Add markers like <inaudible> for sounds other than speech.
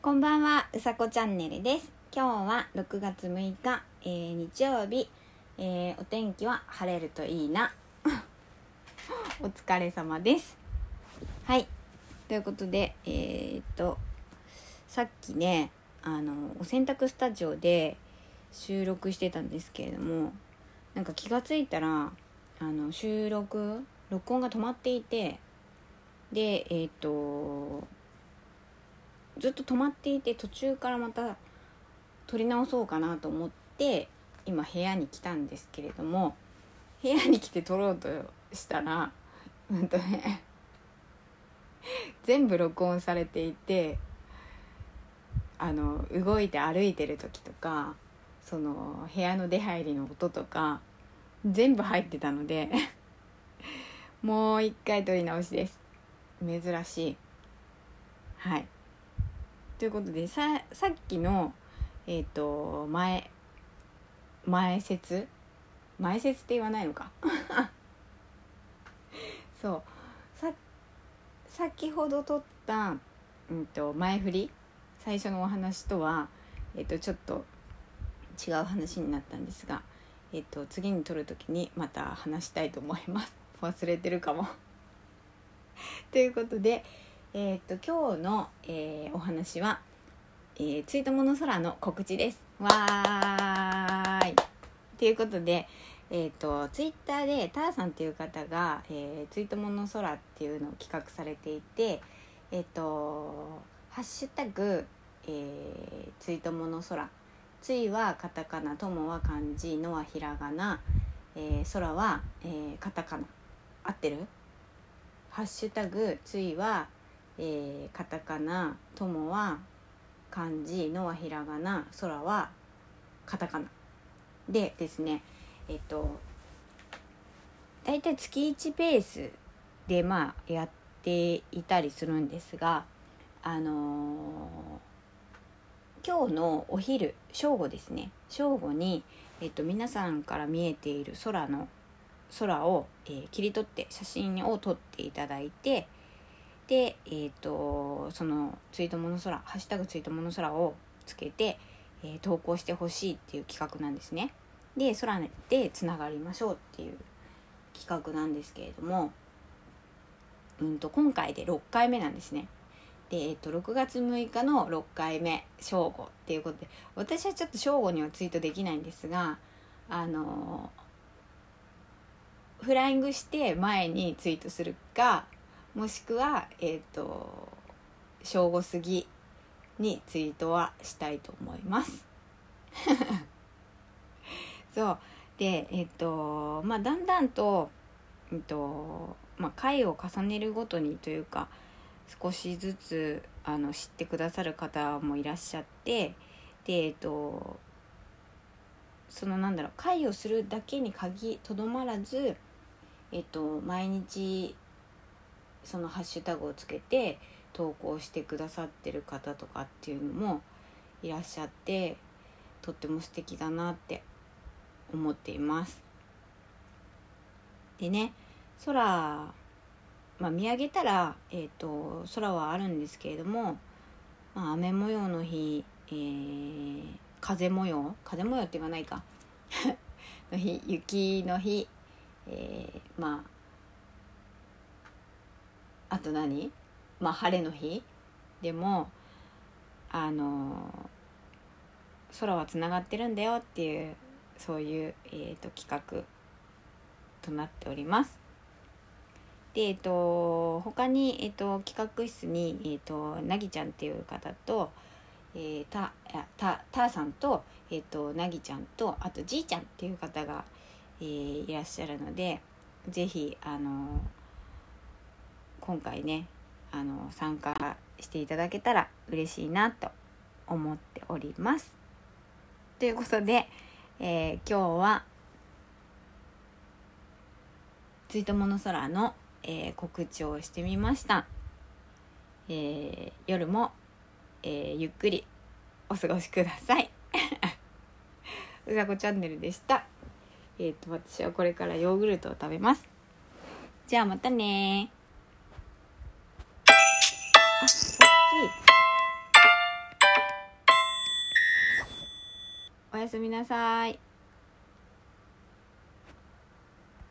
こんばんは、うさこチャンネルです。今日は6月6日、えー、日曜日、えー、お天気は晴れるといいな。<laughs> お疲れ様です。はい。ということで、えー、っと、さっきね、あの、お洗濯スタジオで収録してたんですけれども、なんか気がついたら、あの、収録、録音が止まっていて、で、え、っと、ずっと止まっていて途中からまた撮り直そうかなと思って今部屋に来たんですけれども部屋に来て撮ろうとしたらうんとね全部録音されていてあの動いて歩いてる時とかその部屋の出入りの音とか全部入ってたので <laughs> もう一回撮り直しです。珍しい。はい。ということでささっきのえっ、ー、と前前説？前説って言わないのか？<laughs> そう。さ先ほど撮った、うんと、前振り？最初のお話とは、えっ、ー、と、ちょっと違う話になったんですが、えっ、ー、と、次に撮る時にまた話したいと思います。<laughs> 忘れてるかも。<laughs> ということでえー、っと今日の、えー、お話は、えー、ツイートモの空の告知です。わーい。ということで、えっ、とツイッターでターさんっていう方が、えー、ツイートモの空っていうのを企画されていて、えっ、とハッシュタグ、えー、ツイートモの空。ついはカタカナ、ともは漢字、のはひらがな、えー、空は、えー、カタカナ。合ってる？ハッシュタグ、ついはえー、カタカナ「とも」は漢字「の」はひらがな「空」はカタカナ。でですねえっと大体月1ペースでまあやっていたりするんですがあのー、今日のお昼正午ですね。正午に、えっと、皆さんから見えている空の空を、えー、切り取って写真を撮っていただいてで、えーと、そのツイートモノ空ハッシュタグツイートモノ空をつけて、えー、投稿してほしいっていう企画なんですね。で空でつながりましょうっていう企画なんですけれども、うんと、今回で6回目なんですね。で、えっ、と、6月6日の6回目正午っていうことで私はちょっと正午にはツイートできないんですがあのフライングして前にツイートするかもしくはえっ、ー、と正午過ぎにツイートはしたいと思います。<laughs> そう。でえっ、ー、とまあだんだんとえ、ー、とまあ回を重ねるごとにというか少しずつあの知ってくださる方もいらっしゃってでえっ、とそのなんだろう会をするだけに限とどまらずえっと毎日そのハッシュタグをつけて投稿してくださってる方とかっていうのもいらっしゃってとっても素敵だなって思っています。でね空、まあ、見上げたら、えーと、空はあるんですけれども、まあ、雨模様の日、えー、風模様風模様って言わないか <laughs> の日雪の日、えー、まああと何？まあ晴れの日？でもあの空はつながってるんだよっていうそういう、えーと、企画となっております。でえっ、ー、と他に、えーと、企画室に、えーと、なぎちゃんっていう方と、えー、たたたさんと,、えー、となぎちゃんとあとじいちゃんっていう方が、えー、いらっしゃるので是非あの今回ねあの参加していただけたら嬉しいなと思っております。ということで、えー、今日は「ツイートモノ空の」えー、告知をしてみました。えー、夜も、えゆっくりお過ごしください。<laughs> うさこチャンネルでした。えっ、と、私はこれからヨーグルトを食べます。じゃあまたねやすみなさい。